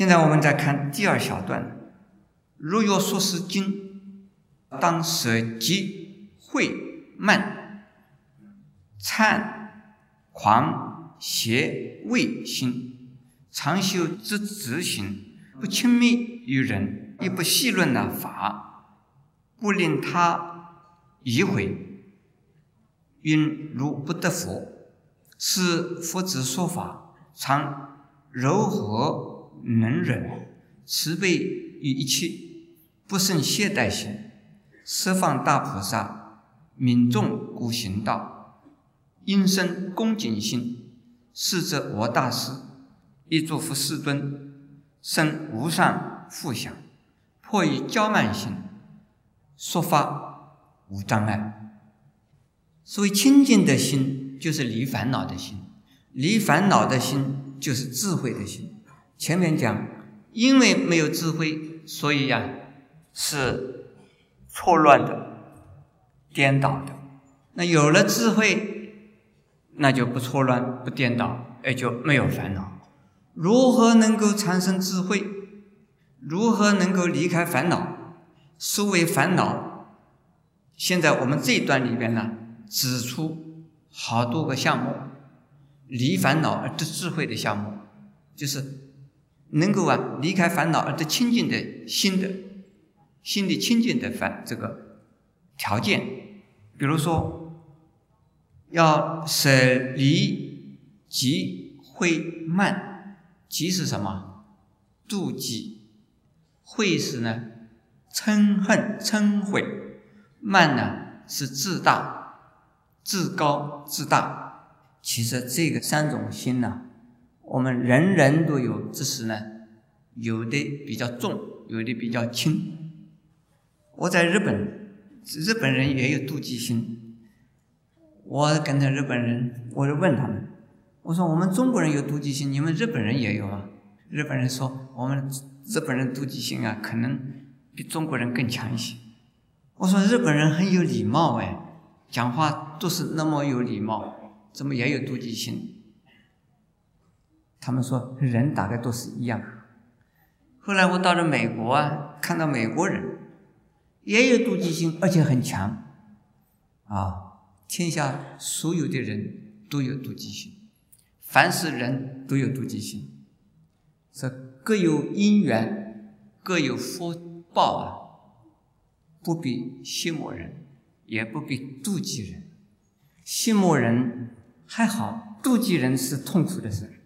现在我们再看第二小段：如有说是经，当舍急慧慢。忏狂邪畏心，常修之直行，不轻蔑于人，亦不戏论那法，不令他疑悔，因如不得佛，是佛子说法，常柔和能忍，慈悲于一切，不生懈怠心，十放大菩萨民众故行道，应生恭敬心，是则我大师亦诸佛世尊生无上福享，破于骄慢心，说法无障碍。所谓清净的心，就是离烦恼的心；离烦恼的心，就是智慧的心。前面讲，因为没有智慧，所以呀是错乱的、颠倒的。那有了智慧，那就不错乱、不颠倒，也就没有烦恼。如何能够产生智慧？如何能够离开烦恼？所谓烦恼，现在我们这一段里边呢，指出好多个项目，离烦恼而得智慧的项目，就是能够啊离开烦恼而得清净的心的，心的清净的烦这个条件。比如说，要舍离急会慢，急是什么？妒忌。会是呢，嗔恨嗔恚；慢呢是自大、自高自大。其实这个三种心呢，我们人人都有，知识呢，有的比较重，有的比较轻。我在日本，日本人也有妒忌心。我跟着日本人，我就问他们：“我说我们中国人有妒忌心，你们日本人也有吗？”日本人说：“我们。”日本人妒忌心啊，可能比中国人更强一些。我说日本人很有礼貌哎，讲话都是那么有礼貌，怎么也有妒忌心？他们说人大概都是一样。后来我到了美国啊，看到美国人也有妒忌心，而且很强。啊，天下所有的人都有妒忌心，凡是人都有妒忌心，这。各有因缘，各有福报啊！不必羡慕人，也不必妒忌人。羡慕人还好，妒忌人是痛苦的事。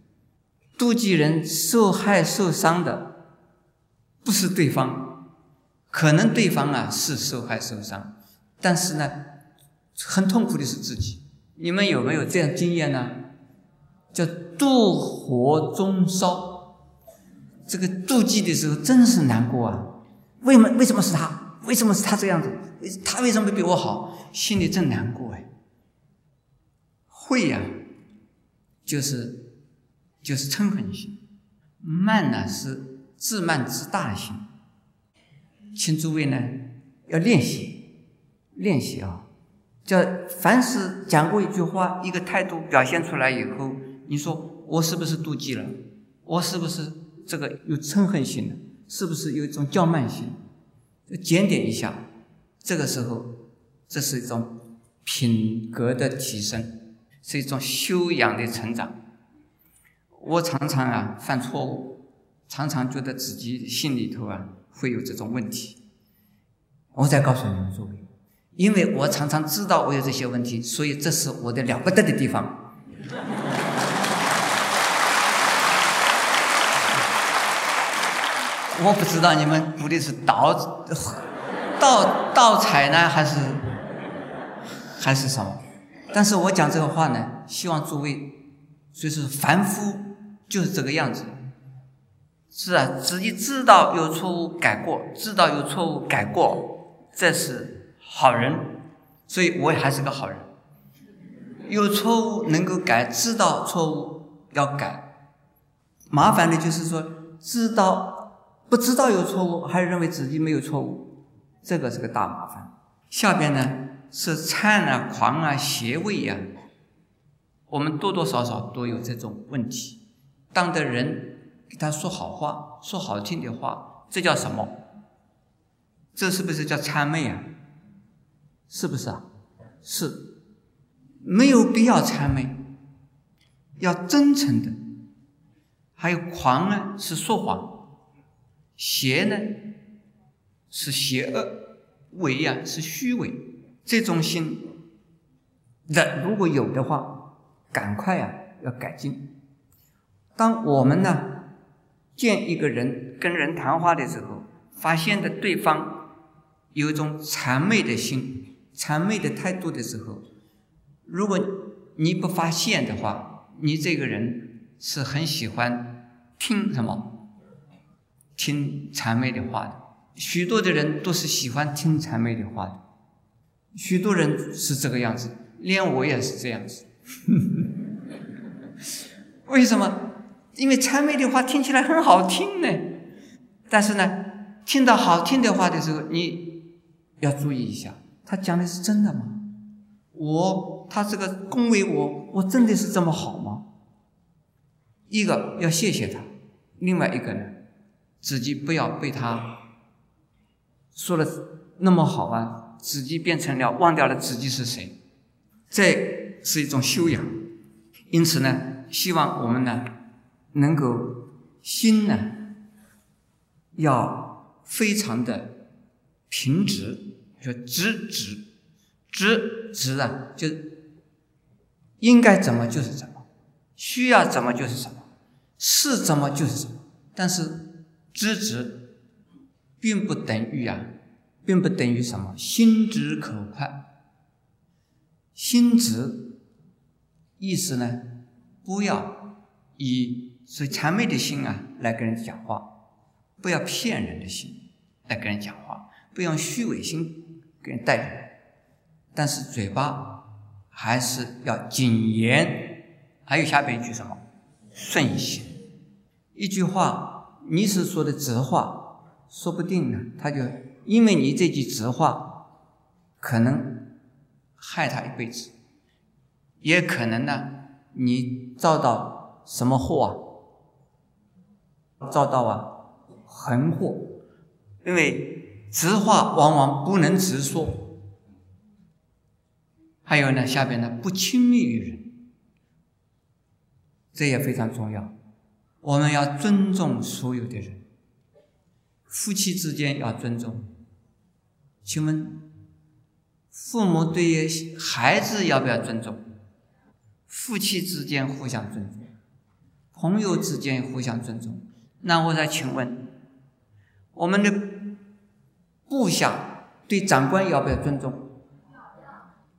妒忌人受害受伤的不是对方，可能对方啊是受害受伤，但是呢，很痛苦的是自己。你们有没有这样经验呢？叫妒火中烧。这个妒忌的时候，真是难过啊！为什么？为什么是他？为什么是他这样子？他为什么比我好？心里真难过哎。慧呀，就是就是嗔恨心；慢呢，是自慢自大的心。请诸位呢，要练习练习啊！叫凡是讲过一句话、一个态度表现出来以后，你说我是不是妒忌了？我是不是？这个有嗔恨心的，是不是有一种较慢心？检点一下，这个时候，这是一种品格的提升，是一种修养的成长。我常常啊犯错误，常常觉得自己心里头啊会有这种问题。我再告诉你们诸位，因为我常常知道我有这些问题，所以这是我的了不得的地方。我不知道你们鼓的是倒倒倒彩呢，还是还是什么？但是我讲这个话呢，希望诸位，就是凡夫就是这个样子。是啊，自己知道有错误改过，知道有错误改过，这是好人。所以我也还是个好人。有错误能够改，知道错误要改。麻烦的就是说，知道。不知道有错误，还认为自己没有错误，这个是个大麻烦。下边呢是灿啊、狂啊、邪畏呀，我们多多少少都有这种问题。当的人给他说好话，说好听的话，这叫什么？这是不是叫谄媚啊？是不是啊？是，没有必要谄媚，要真诚的。还有狂呢，是说谎；邪呢，是邪恶；伪呀，是虚伪。这种心的如果有的话，赶快啊，要改进。当我们呢见一个人跟人谈话的时候，发现的对方有一种谄媚的心、谄媚的态度的时候，如果你不发现的话，你这个人是很喜欢听什么？听谄媚的话的。许多的人都是喜欢听谄媚的话的，许多人是这个样子，连我也是这样子。为什么？因为谄媚的话听起来很好听呢，但是呢，听到好听的话的时候，你要注意一下，他讲的是真的吗？我他这个恭维我，我真的是这么好吗？一个要谢谢他，另外一个呢，自己不要被他说的那么好啊，自己变成了忘掉了自己是谁，这是一种修养。因此呢，希望我们呢。能够心呢，要非常的平直，就直直直直啊，就应该怎么就是怎么，需要怎么就是什么，是怎么就是什么。但是直直并不等于啊，并不等于什么心直口快。心直意思呢，不要以。所以谄媚的心啊，来跟人讲话，不要骗人的心来跟人讲话，不用虚伪心给人带人。但是嘴巴还是要谨言。还有下边一句什么？顺行。一句话，你是说的直话，说不定呢，他就因为你这句直话，可能害他一辈子，也可能呢，你遭到什么祸啊？遭到啊横祸，因为直话往往不能直说。还有呢，下边呢不亲密于人，这也非常重要。我们要尊重所有的人，夫妻之间要尊重。请问，父母对于孩子要不要尊重？夫妻之间互相尊重，朋友之间互相尊重。那我再请问，我们的部下对长官要不要尊重？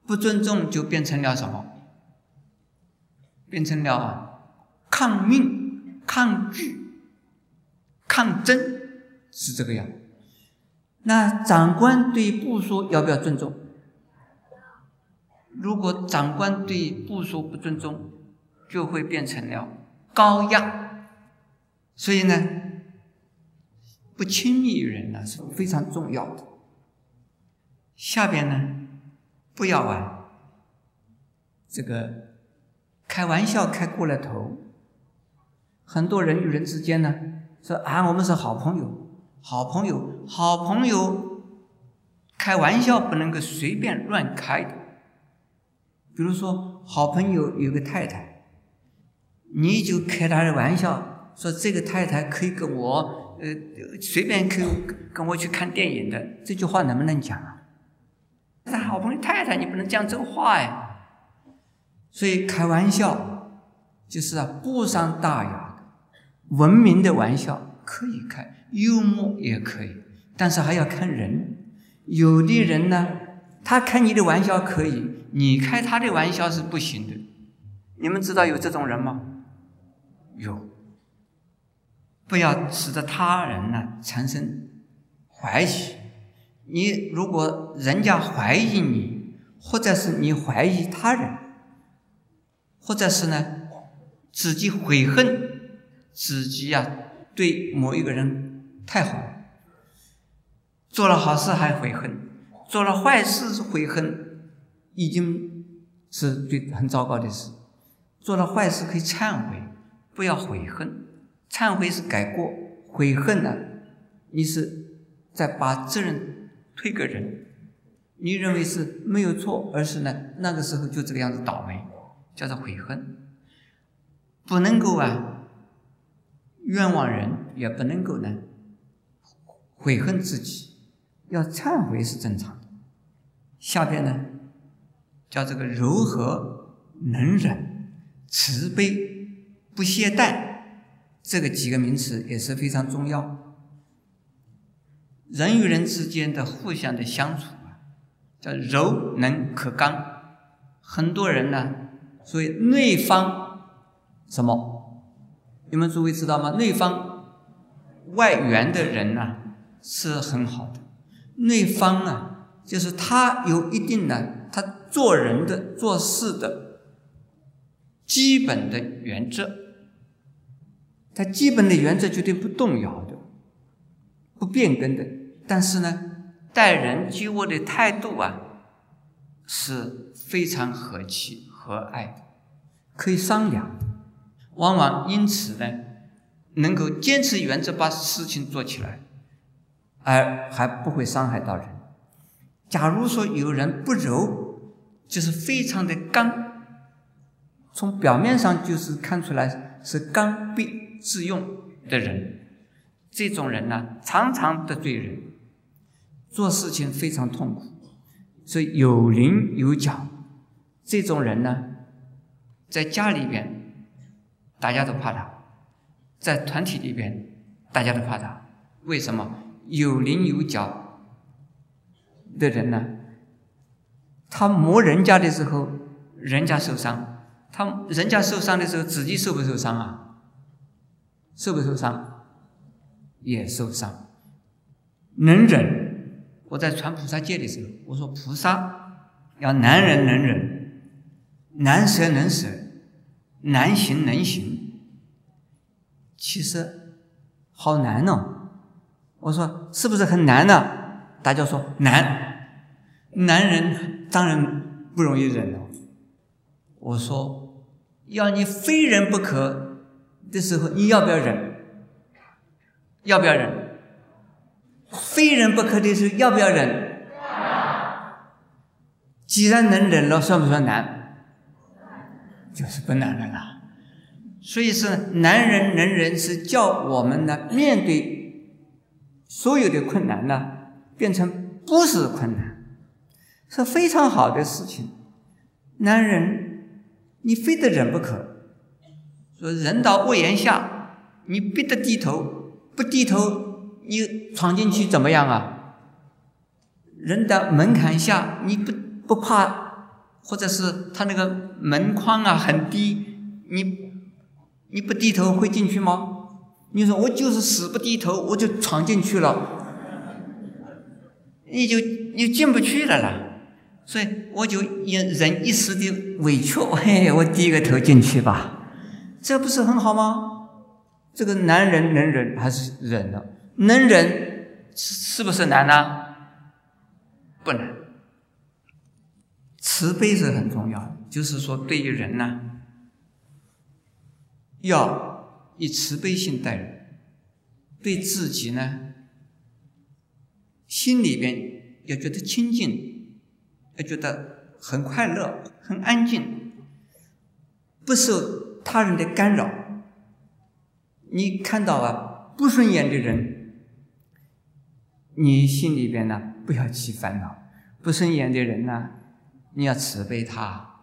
不尊重就变成了什么？变成了抗命、抗拒、抗争，是这个样。那长官对部属要不要尊重？如果长官对部属不尊重，就会变成了高压。所以呢，不亲密于人呢是非常重要的。下边呢，不要啊，这个开玩笑开过了头。很多人与人之间呢，说啊，我们是好朋友，好朋友，好朋友，开玩笑不能够随便乱开的。比如说，好朋友有个太太，你就开他的玩笑。说这个太太可以跟我，呃，随便可以跟我去看电影的，这句话能不能讲啊？是好朋友太太，你不能讲这个话呀。所以开玩笑就是啊，不伤大雅的，文明的玩笑可以开，幽默也可以，但是还要看人。有的人呢，他开你的玩笑可以，你开他的玩笑是不行的。你们知道有这种人吗？有。不要使得他人呢产生怀疑。你如果人家怀疑你，或者是你怀疑他人，或者是呢自己悔恨自己呀对某一个人太好，做了好事还悔恨，做了坏事悔恨，已经是最很糟糕的事。做了坏事可以忏悔，不要悔恨。忏悔是改过，悔恨呢，你是在把责任推给人，你认为是没有错，而是呢那个时候就这个样子倒霉，叫做悔恨，不能够啊冤枉人，也不能够呢悔恨自己，要忏悔是正常的。下边呢叫这个柔和、能忍、慈悲、不懈怠。这个几个名词也是非常重要。人与人之间的互相的相处啊，叫柔能克刚。很多人呢，所以内方什么？你们诸位知道吗？内方外圆的人呢是很好的。内方啊，就是他有一定的他做人的做事的基本的原则。它基本的原则绝对不动摇的，不变更的。但是呢，待人接物的态度啊，是非常和气和蔼的，可以商量。往往因此呢，能够坚持原则把事情做起来，而还不会伤害到人。假如说有人不柔，就是非常的刚，从表面上就是看出来是刚愎。自用的人，这种人呢，常常得罪人，做事情非常痛苦，所以有棱有角。这种人呢，在家里边大家都怕他，在团体里边大家都怕他。为什么？有棱有角的人呢，他磨人家的时候，人家受伤；他人家受伤的时候，自己受不受伤啊？受不受伤？也受伤。能忍。我在传菩萨戒的时候，我说菩萨要难忍能忍，难舍能舍，难行能行。其实好难哦。我说是不是很难呢？大家说难。男人当然不容易忍了。我说要你非忍不可。的时候，你要不要忍？要不要忍？非忍不可的时候，要不要忍？既然能忍了，算不算难？就是不难了啦。所以是男人能忍，是叫我们呢面对所有的困难呢，变成不是困难，是非常好的事情。男人，你非得忍不可。人到屋檐下，你必得低头，不低头，你闯进去怎么样啊？人的门槛下，你不不怕，或者是他那个门框啊很低，你你不低头会进去吗？你说我就是死不低头，我就闯进去了，你就你进不去了啦。所以我就忍一时的委屈，嘿，我低个头进去吧。这不是很好吗？这个男人能忍还是忍的？能忍是不是难呢？不难。慈悲是很重要的，就是说对于人呢，要以慈悲心待人，对自己呢，心里边要觉得清净，要觉得很快乐、很安静，不受。他人的干扰，你看到啊不顺眼的人，你心里边呢不要起烦恼；不顺眼的人呢，你要慈悲他。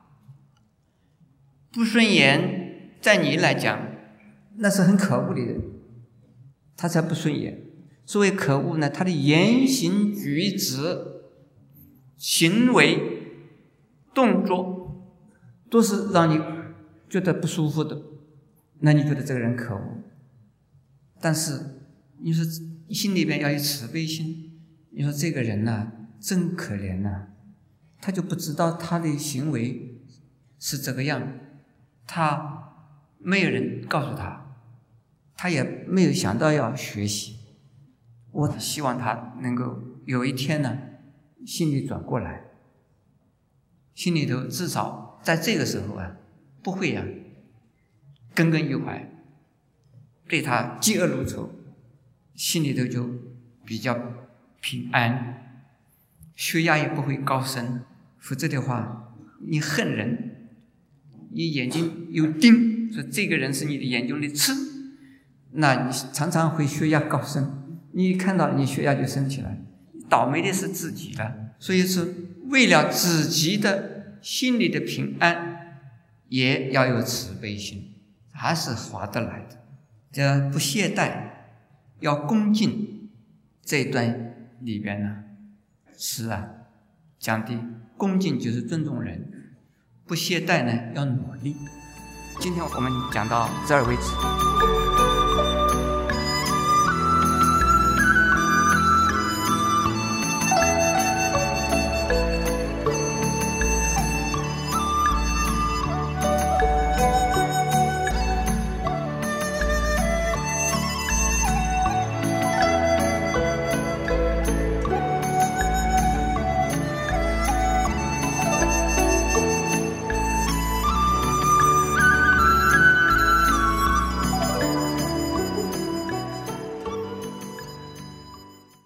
不顺眼，在你来讲，那是很可恶的人，他才不顺眼。所谓可恶呢，他的言行举止、行为、动作，都是让你。觉得不舒服的，那你觉得这个人可恶？但是你说心里边要有慈悲心，你说这个人呐，真可怜呐，他就不知道他的行为是这个样，他没有人告诉他，他也没有想到要学习。我希望他能够有一天呢，心里转过来，心里头至少在这个时候啊。不会呀，耿耿于怀，对他嫉恶如仇，心里头就比较平安，血压也不会高升。否则的话，你恨人，你眼睛有钉，说这个人是你的眼中的刺，那你常常会血压高升。你一看到你血压就升起来，倒霉的是自己了。所以是为了自己的心里的平安，也要有慈悲心，还是划得来的。这不懈怠，要恭敬。这一段里边呢，是啊，讲的恭敬就是尊重人，不懈怠呢要努力。今天我们讲到这儿为止。